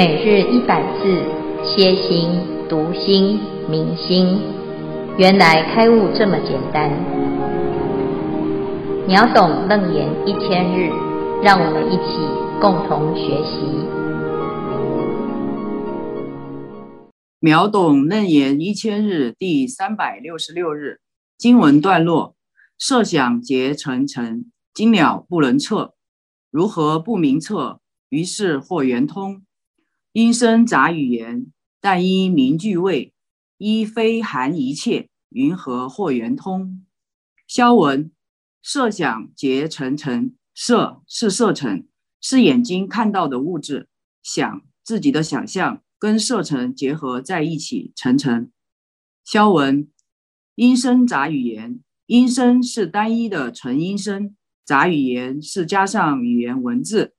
每日一百字，歇心、读心、明心，原来开悟这么简单。秒懂楞严一千日，让我们一起共同学习。秒懂楞严一千日第三百六十六日经文段落：设想结成尘，惊了不能测，如何不明测？于是或圆通。音声杂语言，但因名句谓，一非含一切，云何或圆通？消文：设想结成尘，设是色尘，是眼睛看到的物质，想自己的想象跟色尘结合在一起成尘。消文：音声杂语言，音声是单一的纯音声，杂语言是加上语言文字。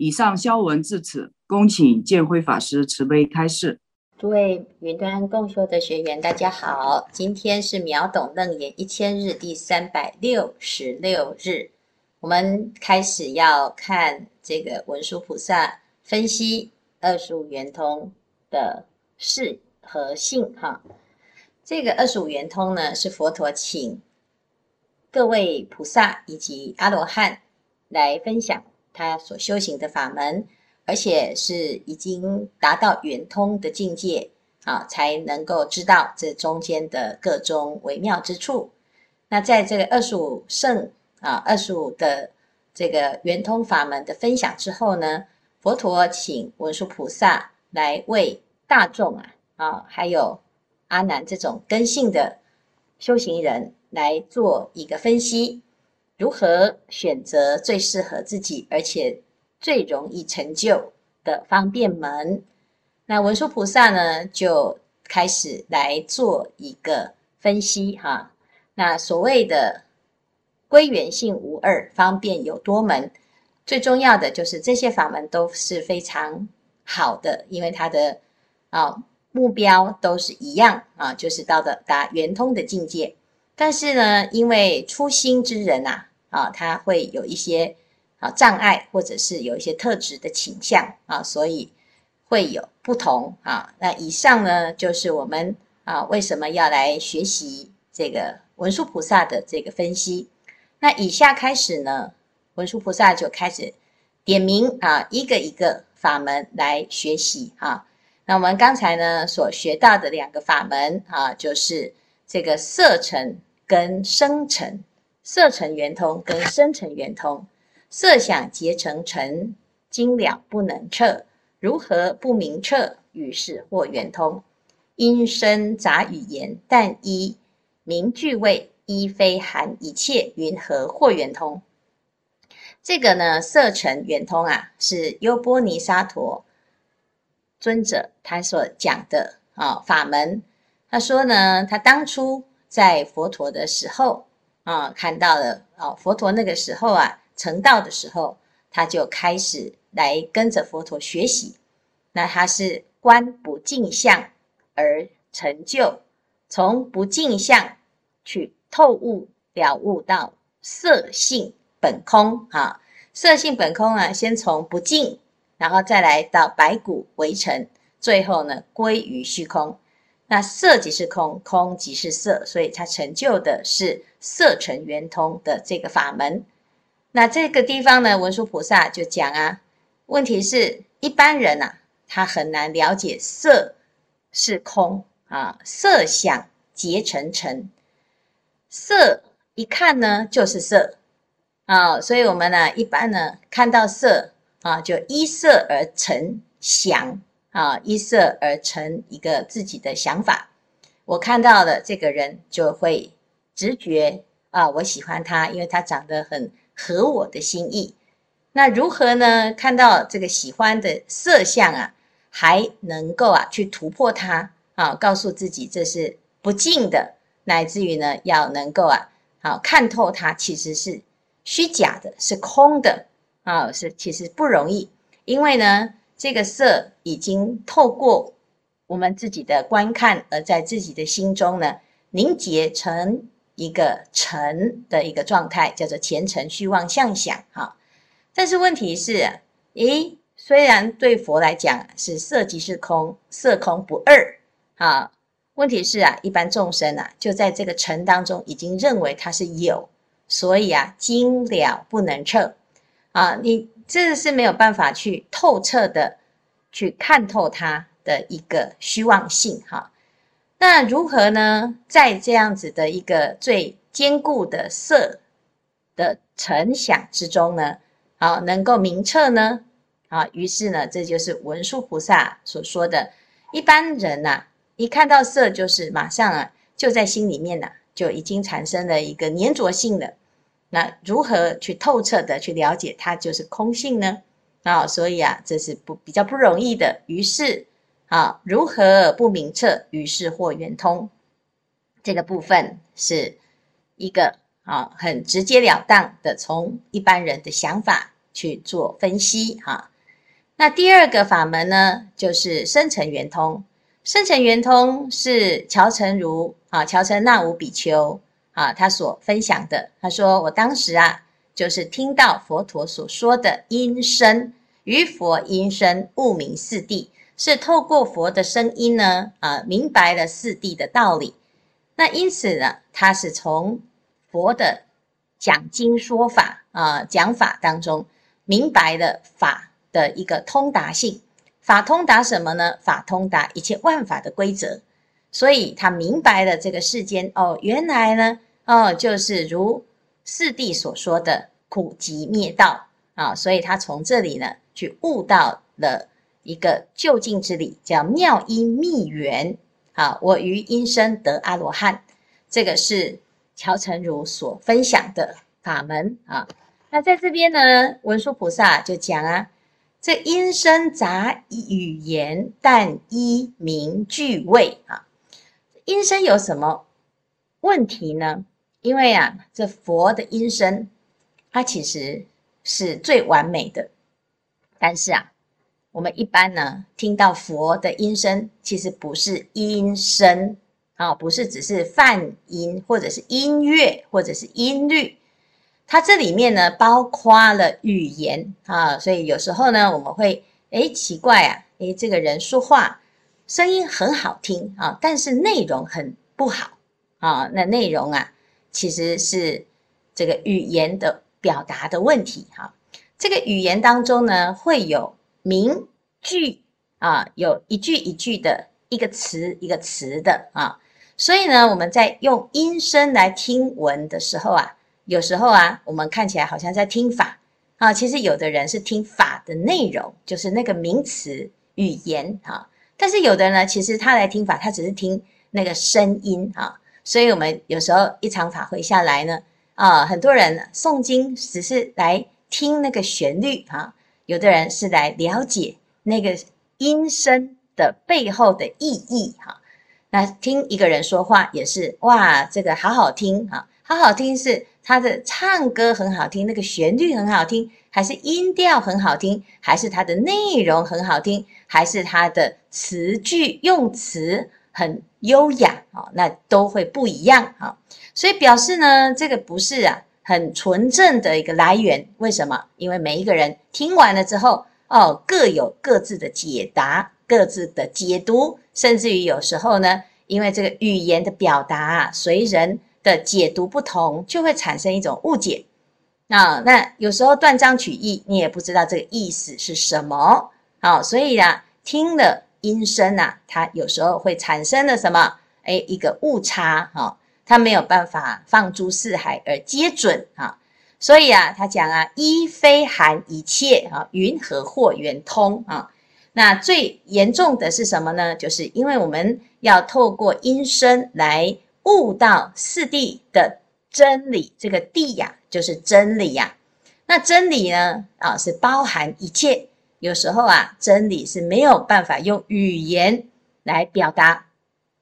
以上消文至此，恭请建辉法师慈悲开示。诸位云端共修的学员，大家好，今天是秒懂楞严一千日第三百六十六日，我们开始要看这个文殊菩萨分析二十五圆通的事和性哈。这个二十五圆通呢，是佛陀请各位菩萨以及阿罗汉来分享。他所修行的法门，而且是已经达到圆通的境界啊，才能够知道这中间的各种微妙之处。那在这个二十五圣啊，二十五的这个圆通法门的分享之后呢，佛陀请文殊菩萨来为大众啊啊，还有阿难这种根性的修行人来做一个分析。如何选择最适合自己，而且最容易成就的方便门？那文殊菩萨呢，就开始来做一个分析哈。那所谓的归元性无二，方便有多门，最重要的就是这些法门都是非常好的，因为它的啊目标都是一样啊，就是到的达圆通的境界。但是呢，因为初心之人呐。啊，啊他会有一些啊障碍，或者是有一些特质的倾向啊，所以会有不同啊。那以上呢，就是我们啊为什么要来学习这个文殊菩萨的这个分析。那以下开始呢，文殊菩萨就开始点名啊，一个一个法门来学习啊。那我们刚才呢所学到的两个法门啊，就是这个色尘跟声尘。色尘圆通跟声尘圆通，色想结成尘，惊了不能测，如何不明彻？于是或圆通。音声杂语言，但一名句位，一非含一切，云何或圆通？这个呢，色尘圆通啊，是优波尼沙陀尊者他所讲的啊法门。他说呢，他当初在佛陀的时候。啊，看到了哦，佛陀那个时候啊，成道的时候，他就开始来跟着佛陀学习。那他是观不净相而成就，从不净相去透悟了悟到色性本空啊，色性本空啊，先从不净，然后再来到白骨为尘，最后呢归于虚空。那色即是空，空即是色，所以它成就的是色成圆通的这个法门。那这个地方呢，文殊菩萨就讲啊，问题是一般人啊，他很难了解色是空啊，色想结成尘，色一看呢就是色啊，所以我们呢一般呢看到色啊，就依色而成想。啊，依色而成一个自己的想法。我看到了这个人，就会直觉啊，我喜欢他，因为他长得很合我的心意。那如何呢？看到这个喜欢的色相啊，还能够啊去突破它啊，告诉自己这是不净的，乃至于呢，要能够啊，好看透它，其实是虚假的，是空的啊，是其实不容易，因为呢。这个色已经透过我们自己的观看，而在自己的心中呢凝结成一个尘的一个状态，叫做前尘虚妄相想哈。但是问题是，诶，虽然对佛来讲是色即是空，色空不二啊，问题是啊，一般众生啊，就在这个尘当中已经认为它是有，所以啊，精了不能测啊，你这是没有办法去透彻的去看透它的一个虚妄性哈、那如何呢？在这样子的一个最坚固的色的成想之中呢，啊，能够明彻呢？啊，于是呢，这就是文殊菩萨所说的。一般人呐、一看到色，就是马上啊，就在心里面呐、就已经产生了一个粘着性了。那如何去透彻的去了解它就是空性呢？啊，所以啊，这是不比较不容易的。于是。啊，如何不明彻？于是或圆通，这个部分是一个啊很直截了当的，从一般人的想法去做分析哈、啊。那第二个法门呢，就是生成圆通。生成圆通是乔成如啊，乔成那无比丘啊，他所分享的。他说：“我当时啊，就是听到佛陀所说的音声，于佛音声，悟明四谛。”是透过佛的声音呢，啊，明白了四谛的道理。那因此呢，他是从佛的讲经说法啊，讲法当中明白了法的一个通达性。法通达什么呢？法通达一切万法的规则。所以他明白了这个世间哦，原来呢，哦，就是如四谛所说的苦集灭道啊。所以他从这里呢，去悟到了。一个究竟之理，叫妙音密缘。好，我于音声得阿罗汉，这个是乔成如所分享的法门啊。那在这边呢，文殊菩萨就讲啊，这音声杂语言，但依名俱谓啊。音声有什么问题呢？因为啊，这佛的音声，它其实是最完美的，但是啊。我们一般呢，听到佛的音声，其实不是音声啊，不是只是泛音，或者是音乐，或者是音律，它这里面呢，包括了语言啊，所以有时候呢，我们会诶奇怪啊，诶这个人说话声音很好听啊，但是内容很不好啊，那内容啊，其实是这个语言的表达的问题哈，这个语言当中呢，会有。名句啊，有一句一句的一个词一个词的啊，所以呢，我们在用音声来听闻的时候啊，有时候啊，我们看起来好像在听法啊，其实有的人是听法的内容，就是那个名词语言啊，但是有的人呢，其实他来听法，他只是听那个声音啊，所以我们有时候一场法会下来呢，啊，很多人诵经只是来听那个旋律啊。有的人是来了解那个音声的背后的意义哈，那听一个人说话也是哇，这个好好听哈，好好听是他的唱歌很好听，那个旋律很好听，还是音调很好听，还是他的内容很好听，还是他的词句用词很优雅啊，那都会不一样啊，所以表示呢，这个不是啊。很纯正的一个来源，为什么？因为每一个人听完了之后，哦，各有各自的解答，各自的解读，甚至于有时候呢，因为这个语言的表达啊，随人的解读不同，就会产生一种误解。啊，那有时候断章取义，你也不知道这个意思是什么。好，所以啊，听了音声啊，它有时候会产生了什么？哎，一个误差，哈。它没有办法放诸四海而皆准啊，所以啊，他讲啊，一非含一切啊，云何或圆通啊？那最严重的是什么呢？就是因为我们要透过音声来悟到四谛的真理，这个谛呀，就是真理呀。那真理呢，啊，是包含一切。有时候啊，真理是没有办法用语言来表达。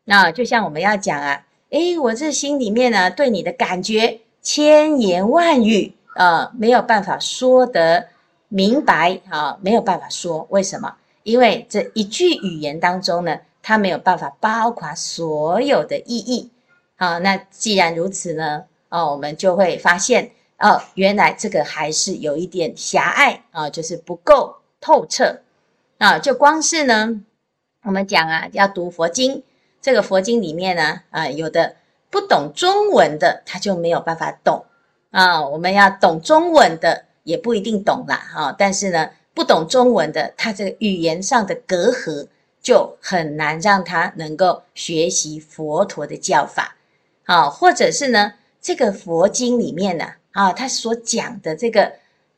那就像我们要讲啊。诶，我这心里面呢，对你的感觉千言万语，呃，没有办法说得明白啊，没有办法说。为什么？因为这一句语言当中呢，它没有办法包括所有的意义。啊，那既然如此呢，哦，我们就会发现，哦，原来这个还是有一点狭隘啊，就是不够透彻啊。就光是呢，我们讲啊，要读佛经，这个佛经里面呢，啊，有的不懂中文的，他就没有办法懂啊。我们要懂中文的，也不一定懂啦，哈。但是呢，不懂中文的，他这个语言上的隔阂，就很难让他能够学习佛陀的教法，啊，或者是呢，这个佛经里面呢，啊，他所讲的这个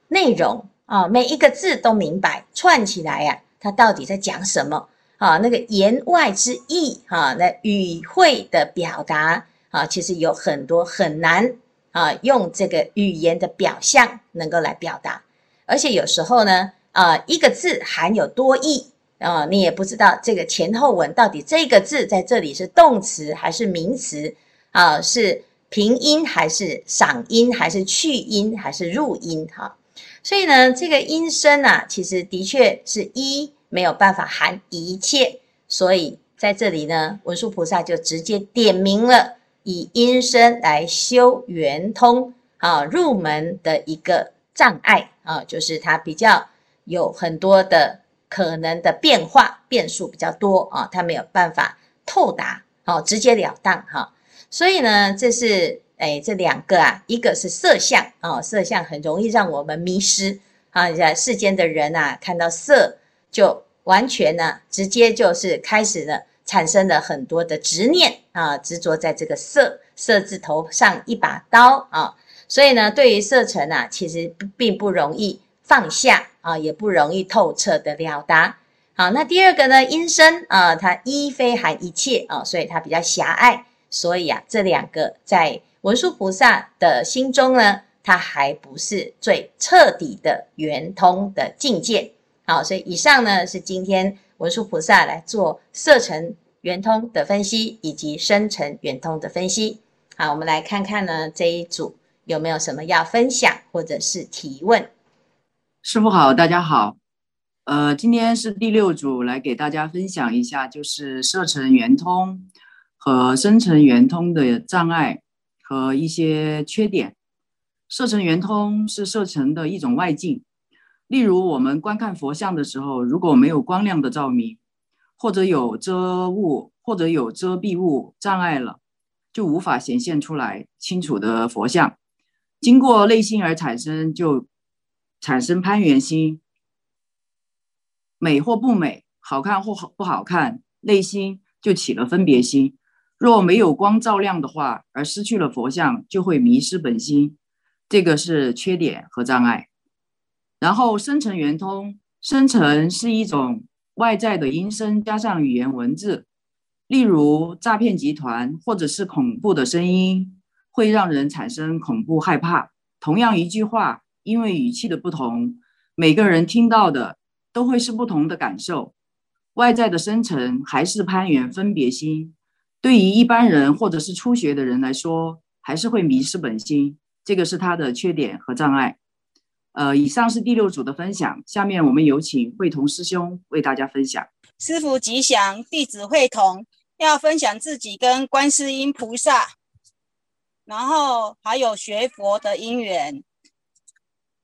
内容啊，每一个字都明白，串起来呀，他到底在讲什么？啊，那个言外之意，哈，那语汇的表达，啊，其实有很多很难啊，用这个语言的表象能够来表达，而且有时候呢，啊，一个字含有多义。啊、你也不知道这个前后文到底这个字在这里是动词还是名词啊？是平音还是赏音还是去音还是入音？哈、所以呢，这个音声啊，其实的确是一没有办法含一切，所以在这里呢，文殊菩萨就直接点明了以音声来修圆通啊，入门的一个障碍啊，就是它比较有很多的。可能的变化变数比较多啊，它没有办法透达，啊，直截了当哈。所以呢，这是诶这两个啊，一个是色相啊，色相很容易让我们迷失啊。在世间的人啊，看到色就完全呢，直接就是开始了产生了很多的执念啊，执着在这个色色字头上一把刀啊。所以呢，对于色尘啊，其实并不容易放下。啊，也不容易透彻的了达。好，那第二个呢，音声啊，它一非含一切啊，所以它比较狭隘。所以啊，这两个在文殊菩萨的心中呢，它还不是最彻底的圆通的境界。好，所以以上呢是今天文殊菩萨来做色尘圆通的分析，以及声尘圆通的分析。好，我们来看看呢这一组有没有什么要分享或者是提问。师傅好，大家好，呃，今天是第六组，来给大家分享一下，就是色尘圆通和声尘圆通的障碍和一些缺点。色尘圆通是色尘的一种外境，例如我们观看佛像的时候，如果没有光亮的照明，或者有遮物，或者有遮蔽物障碍了，就无法显现出来清楚的佛像。经过内心而产生，就。产生攀缘心，美或不美，好看或好不好看，内心就起了分别心。若没有光照亮的话，而失去了佛像，就会迷失本心，这个是缺点和障碍。然后生成圆通，生成是一种外在的音声加上语言文字，例如诈骗集团或者是恐怖的声音，会让人产生恐怖害怕。同样一句话。因为语气的不同，每个人听到的都会是不同的感受。外在的生成还是攀缘分别心，对于一般人或者是初学的人来说，还是会迷失本心。这个是他的缺点和障碍。呃，以上是第六组的分享，下面我们有请慧同师兄为大家分享。师傅吉祥，弟子慧同要分享自己跟观世音菩萨，然后还有学佛的因缘。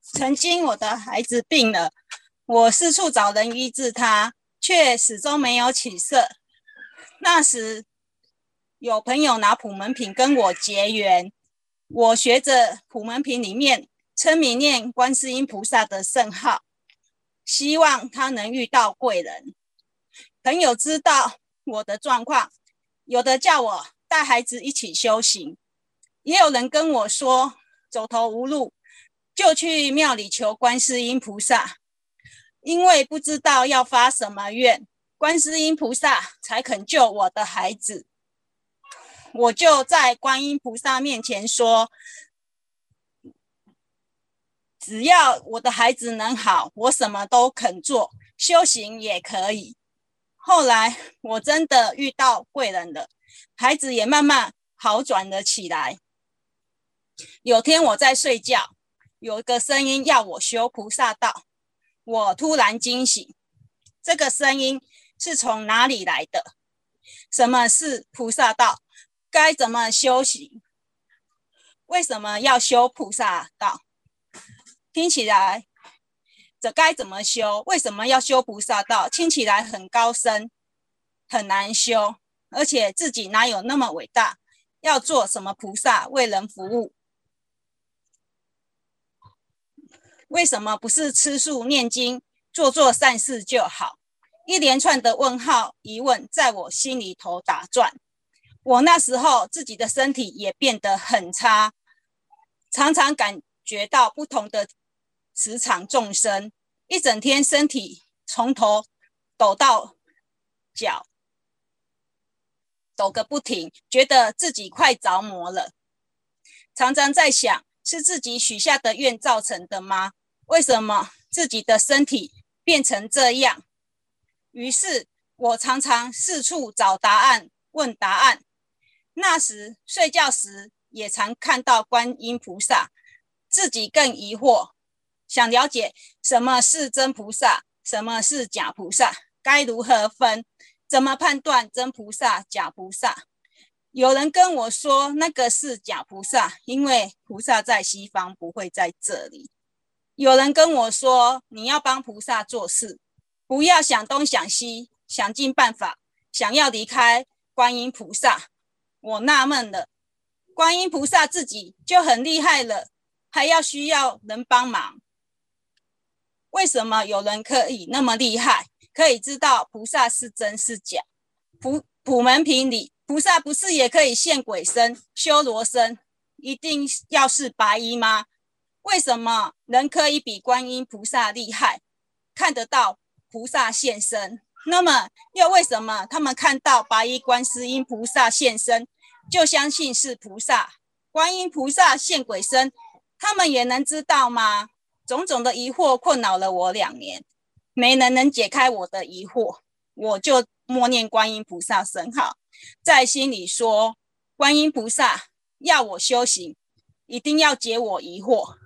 曾经我的孩子病了，我四处找人医治他，却始终没有起色。那时有朋友拿普门品跟我结缘，我学着普门品里面称名念观世音菩萨的圣号，希望他能遇到贵人。朋友知道我的状况，有的叫我带孩子一起修行，也有人跟我说走投无路。就去庙里求观世音菩萨，因为不知道要发什么愿，观世音菩萨才肯救我的孩子。我就在观音菩萨面前说，只要我的孩子能好，我什么都肯做，修行也可以。后来我真的遇到贵人了，孩子也慢慢好转了起来。有天我在睡觉。有一个声音要我修菩萨道，我突然惊醒。这个声音是从哪里来的？什么是菩萨道？该怎么修行？为什么要修菩萨道？听起来这该怎么修？为什么要修菩萨道？听起来很高深，很难修，而且自己哪有那么伟大？要做什么菩萨为人服务？为什么不是吃素念经，做做善事就好？一连串的问号疑问在我心里头打转。我那时候自己的身体也变得很差，常常感觉到不同的磁场众生，一整天身体从头抖到脚，抖个不停，觉得自己快着魔了。常常在想，是自己许下的愿造成的吗？为什么自己的身体变成这样？于是我常常四处找答案，问答案。那时睡觉时也常看到观音菩萨，自己更疑惑，想了解什么是真菩萨，什么是假菩萨，该如何分？怎么判断真菩萨、假菩萨？有人跟我说那个是假菩萨，因为菩萨在西方，不会在这里。有人跟我说，你要帮菩萨做事，不要想东想西，想尽办法想要离开观音菩萨。我纳闷了，观音菩萨自己就很厉害了，还要需要人帮忙？为什么有人可以那么厉害，可以知道菩萨是真是假？普普门品里，菩萨不是也可以现鬼身、修罗身，一定要是白衣吗？为什么人可以比观音菩萨厉害，看得到菩萨现身？那么又为什么他们看到白衣观世音菩萨现身，就相信是菩萨？观音菩萨现鬼身，他们也能知道吗？种种的疑惑困扰了我两年，没人能解开我的疑惑，我就默念观音菩萨圣号，在心里说：观音菩萨要我修行，一定要解我疑惑。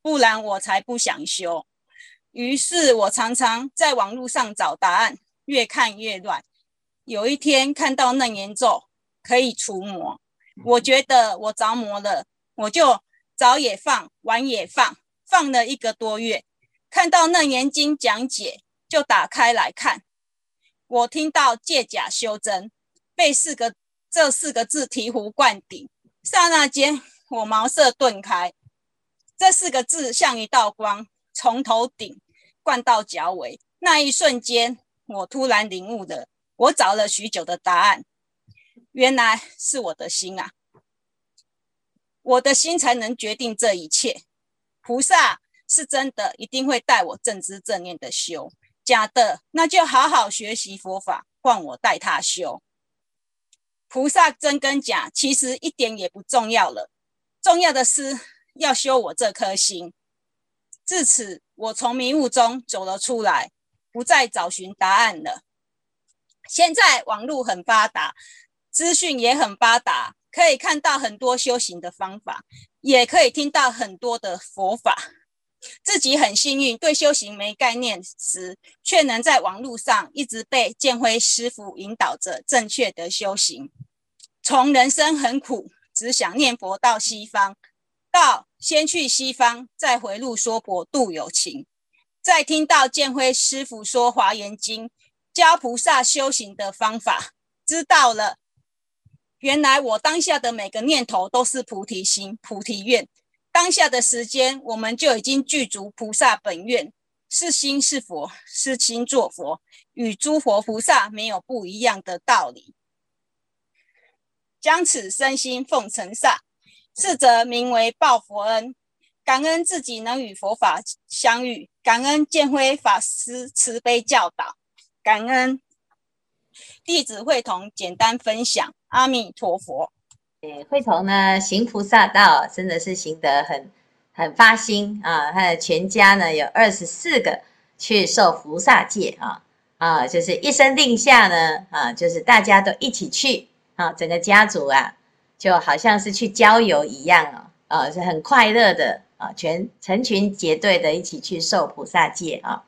不然我才不想修。于是我常常在网络上找答案，越看越乱。有一天看到楞严咒可以除魔，我觉得我着魔了，我就早也放，晚也放，放了一个多月。看到楞严经讲解，就打开来看。我听到借假修真，被四个这四个字醍醐灌顶，刹那间我茅塞顿开。这四个字像一道光，从头顶灌到脚尾。那一瞬间，我突然领悟了我找了许久的答案，原来是我的心啊！我的心才能决定这一切。菩萨是真的，一定会带我正知正念的修；假的，那就好好学习佛法，换我带他修。菩萨真跟假，其实一点也不重要了，重要的是。要修我这颗心，至此我从迷雾中走了出来，不再找寻答案了。现在网络很发达，资讯也很发达，可以看到很多修行的方法，也可以听到很多的佛法。自己很幸运，对修行没概念时，却能在网络上一直被建辉师父引导着正确的修行。从人生很苦，只想念佛到西方。到先去西方，再回路说佛度有情。再听到建辉师父说《华严经》，教菩萨修行的方法，知道了，原来我当下的每个念头都是菩提心、菩提愿。当下的时间，我们就已经具足菩萨本愿，是心是佛，是心作佛，与诸佛菩萨没有不一样的道理。将此身心奉尘刹。是则名为报佛恩，感恩自己能与佛法相遇，感恩建辉法师慈悲教导，感恩弟子会同简单分享。阿弥陀佛。对，慧彤呢行菩萨道，真的是行得很很发心啊！他的全家呢有二十四个去受菩萨戒啊啊，就是一声令下呢啊，就是大家都一起去啊，整个家族啊。就好像是去郊游一样啊，啊，是很快乐的啊，全成群结队的一起去受菩萨戒啊，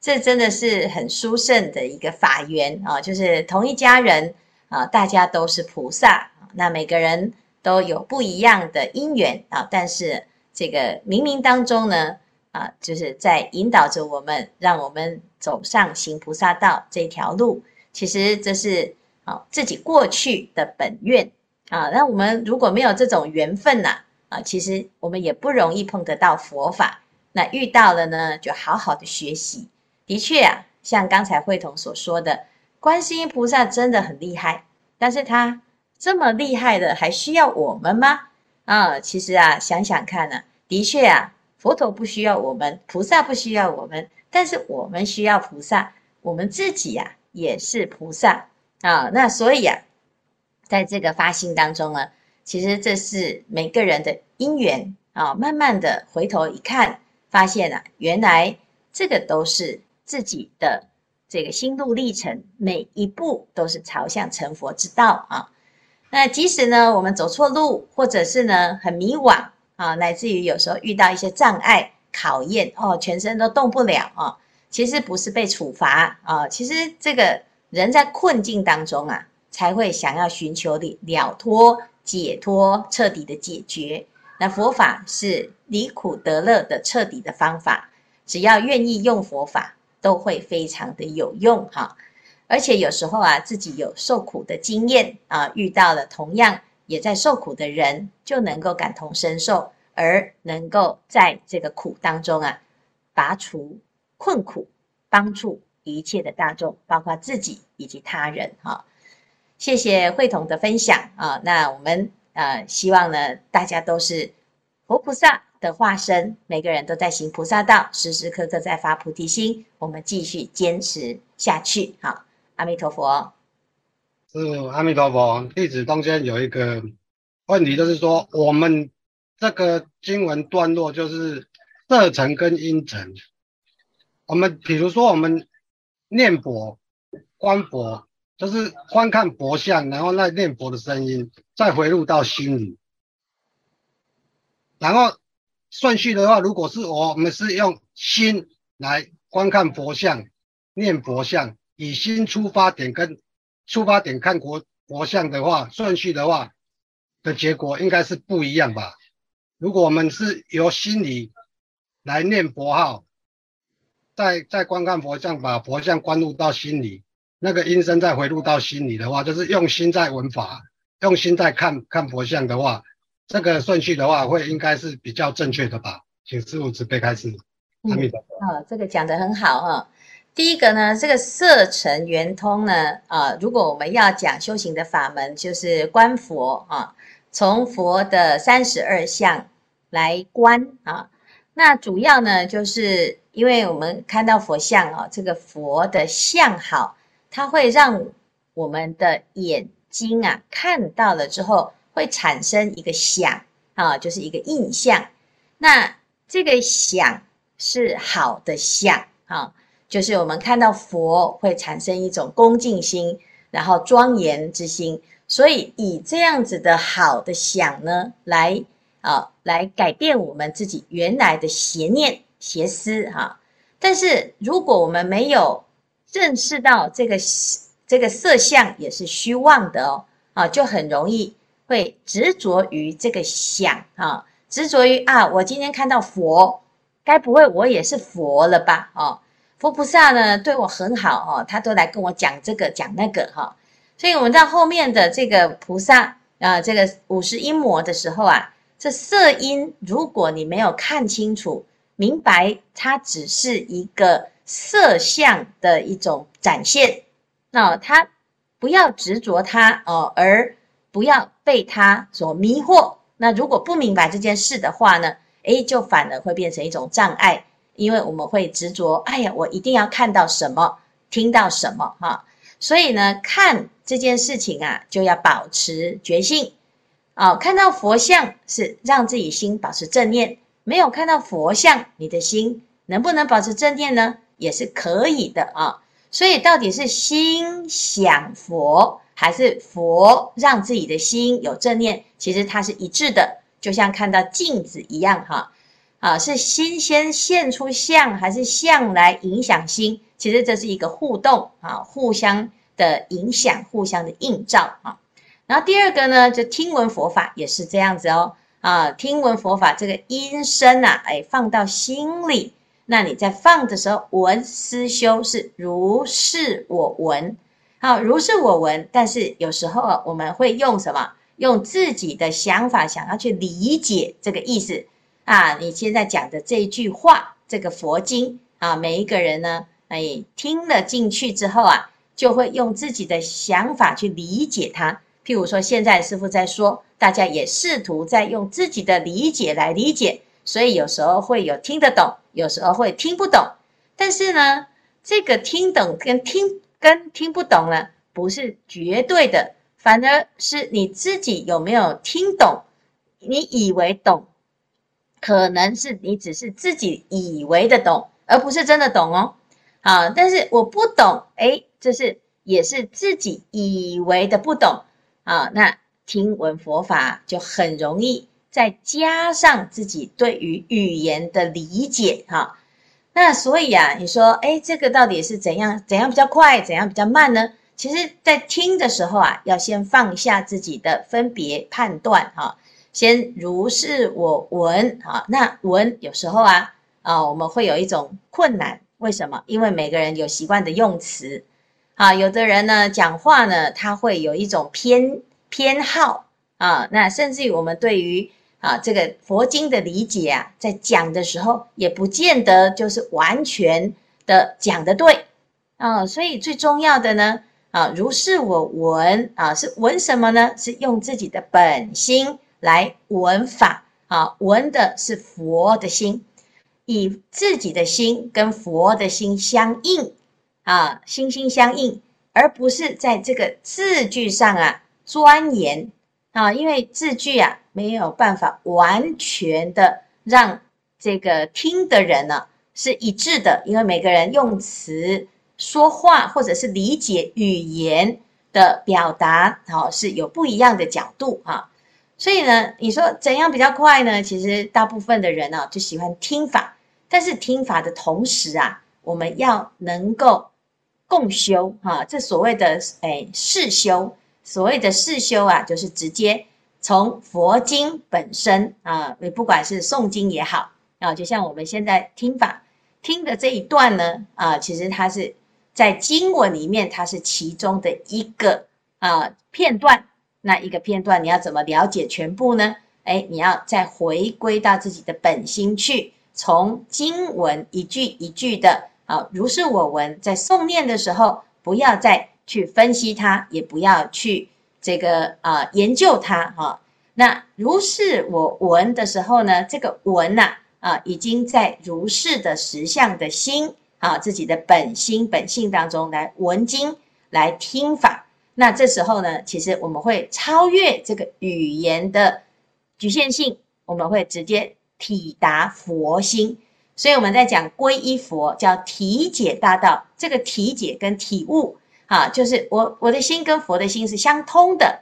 这真的是很殊胜的一个法缘啊，就是同一家人啊，大家都是菩萨，那每个人都有不一样的因缘啊，但是这个冥冥当中呢，啊，就是在引导着我们，让我们走上行菩萨道这条路。其实这是啊自己过去的本愿啊。那我们如果没有这种缘分呐，啊，其实我们也不容易碰得到佛法。那遇到了呢，就好好的学习。的确啊，像刚才慧彤所说的，观世音菩萨真的很厉害，但是他这么厉害的，还需要我们吗？啊，其实啊，想想看呢，的确啊，佛陀不需要我们，菩萨不需要我们，但是我们需要菩萨，我们自己呀。也是菩萨啊，那所以啊，在这个发心当中呢，其实这是每个人的因缘啊。慢慢的回头一看，发现啊，原来这个都是自己的这个心路历程，每一步都是朝向成佛之道啊。那即使呢，我们走错路，或者是呢很迷惘啊，乃至于有时候遇到一些障碍考验哦，全身都动不了啊。其实不是被处罚啊，其实这个人在困境当中啊，才会想要寻求的了脱、解脱、彻底的解决。那佛法是离苦得乐的彻底的方法，只要愿意用佛法，都会非常的有用哈。而且有时候啊，自己有受苦的经验啊，遇到了同样也在受苦的人，就能够感同身受，而能够在这个苦当中啊，拔除。困苦，帮助一切的大众，包括自己以及他人。哈，谢谢慧彤的分享啊。那我们呃，希望呢，大家都是佛菩萨的化身，每个人都在行菩萨道，时时刻刻在发菩提心。我们继续坚持下去。好，阿弥陀佛。是阿弥陀佛。弟子中间有一个问题，就是说，我们这个经文段落就是色尘跟音尘。我们比如说，我们念佛、观佛，就是观看佛像，然后那念佛的声音再回入到心里。然后顺序的话，如果是我们是用心来观看佛像、念佛像，以心出发点跟出发点看佛佛像的话，顺序的话的结果应该是不一样吧？如果我们是由心里来念佛号。在在观看佛像，把佛像观入到心里，那个音声再回入到心里的话，就是用心在闻法，用心在看看佛像的话，这个顺序的话会应该是比较正确的吧？请师父慈悲开始。阿弥陀佛。啊、哦，这个讲得很好哈、哦。第一个呢，这个色尘圆通呢，啊，如果我们要讲修行的法门，就是观佛啊，从佛的三十二相来观啊，那主要呢就是。因为我们看到佛像啊，这个佛的相好，它会让我们的眼睛啊看到了之后，会产生一个想啊，就是一个印象。那这个想是好的想啊，就是我们看到佛会产生一种恭敬心，然后庄严之心。所以以这样子的好的想呢，来啊来改变我们自己原来的邪念。邪思哈，但是如果我们没有认识到这个这个色相也是虚妄的哦，啊，就很容易会执着于这个想啊，执着于啊，我今天看到佛，该不会我也是佛了吧？哦，佛菩萨呢对我很好哦，他都来跟我讲这个讲那个哈，所以我们到后面的这个菩萨啊，这个五十音魔的时候啊，这色音如果你没有看清楚。明白，它只是一个色相的一种展现，那他不要执着它哦，而不要被它所迷惑。那如果不明白这件事的话呢，诶，就反而会变成一种障碍，因为我们会执着，哎呀，我一定要看到什么，听到什么哈。所以呢，看这件事情啊，就要保持觉性哦。看到佛像是让自己心保持正念。没有看到佛像，你的心能不能保持正念呢？也是可以的啊。所以到底是心想佛，还是佛让自己的心有正念？其实它是一致的，就像看到镜子一样哈。啊，是心先现出相，还是相来影响心？其实这是一个互动啊，互相的影响，互相的映照啊。然后第二个呢，就听闻佛法也是这样子哦。啊，听闻佛法这个音声呐，哎，放到心里。那你在放的时候，闻思修是如是我闻，好，如是我闻。但是有时候，我们会用什么？用自己的想法想要去理解这个意思啊。你现在讲的这一句话，这个佛经啊，每一个人呢，哎，听了进去之后啊，就会用自己的想法去理解它。譬如说，现在师傅在说，大家也试图在用自己的理解来理解，所以有时候会有听得懂。有时候会听不懂，但是呢，这个听懂跟听跟听不懂呢，不是绝对的，反而是你自己有没有听懂，你以为懂，可能是你只是自己以为的懂，而不是真的懂哦。啊，但是我不懂，诶，这是也是自己以为的不懂啊。那听闻佛法就很容易。再加上自己对于语言的理解，哈，那所以啊，你说，哎，这个到底是怎样？怎样比较快？怎样比较慢呢？其实，在听的时候啊，要先放下自己的分别判断，哈，先如是我闻，哈，那闻有时候啊，啊，我们会有一种困难，为什么？因为每个人有习惯的用词，啊，有的人呢讲话呢，他会有一种偏偏好，啊，那甚至于我们对于啊，这个佛经的理解啊，在讲的时候也不见得就是完全的讲得对。啊，所以最重要的呢，啊，如是我闻啊，是闻什么呢？是用自己的本心来闻法。啊，闻的是佛的心，以自己的心跟佛的心相应。啊，心心相应，而不是在这个字句上啊钻研啊，因为字句啊。没有办法完全的让这个听的人呢是一致的，因为每个人用词说话或者是理解语言的表达，好是有不一样的角度哈。所以呢，你说怎样比较快呢？其实大部分的人呢就喜欢听法，但是听法的同时啊，我们要能够共修哈。这所谓的哎视修，所谓的视修啊，就是直接。从佛经本身啊，你不管是诵经也好啊，就像我们现在听法听的这一段呢啊，其实它是在经文里面，它是其中的一个啊片段。那一个片段，你要怎么了解全部呢？哎，你要再回归到自己的本心去，从经文一句一句的啊，如是我闻，在诵念的时候，不要再去分析它，也不要去。这个啊、研究它哈、哦，那如是我闻的时候呢，这个闻呐啊，已经在如是的实相的心啊，自己的本心本性当中来闻经来听法。那这时候呢，其实我们会超越这个语言的局限性，我们会直接体达佛心。所以我们在讲皈依佛，叫体解大道。这个体解跟体悟。啊，就是我我的心跟佛的心是相通的，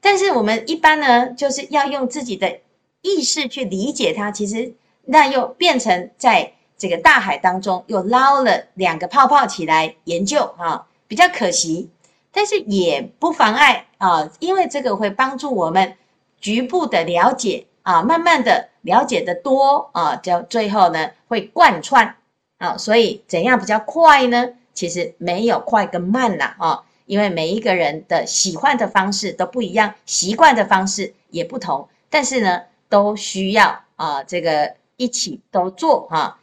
但是我们一般呢，就是要用自己的意识去理解它，其实那又变成在这个大海当中又捞了两个泡泡起来研究啊，比较可惜，但是也不妨碍啊，因为这个会帮助我们局部的了解啊，慢慢的了解得多啊，就最后呢会贯穿啊，所以怎样比较快呢？其实没有快跟慢啦，啊，因为每一个人的喜欢的方式都不一样，习惯的方式也不同，但是呢，都需要啊，这个一起都做哈，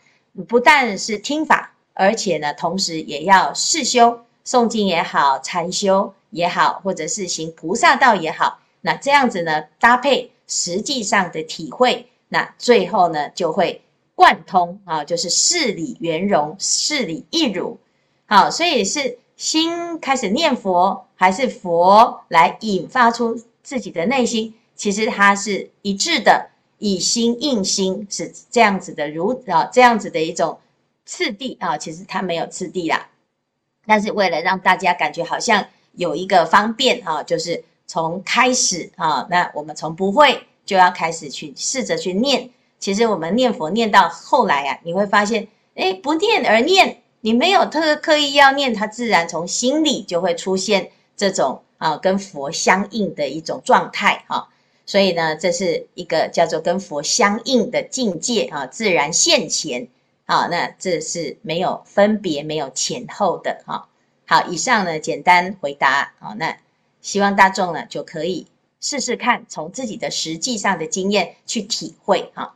不但是听法，而且呢，同时也要试修，诵经也好，禅修也好，或者是行菩萨道也好，那这样子呢，搭配实际上的体会，那最后呢，就会贯通啊，就是事理圆融，事理一如。好，所以是心开始念佛，还是佛来引发出自己的内心？其实它是一致的，以心应心是这样子的，如啊这样子的一种次第啊，其实它没有次第啦。但是为了让大家感觉好像有一个方便啊，就是从开始啊，那我们从不会就要开始去试着去念。其实我们念佛念到后来啊，你会发现，哎，不念而念。你没有特刻意要念，它自然从心里就会出现这种啊跟佛相应的一种状态哈。所以呢，这是一个叫做跟佛相应的境界啊，自然现前啊，那这是没有分别、没有前后的哈。好，以上呢简单回答啊，那希望大众呢就可以试试看，从自己的实际上的经验去体会哈。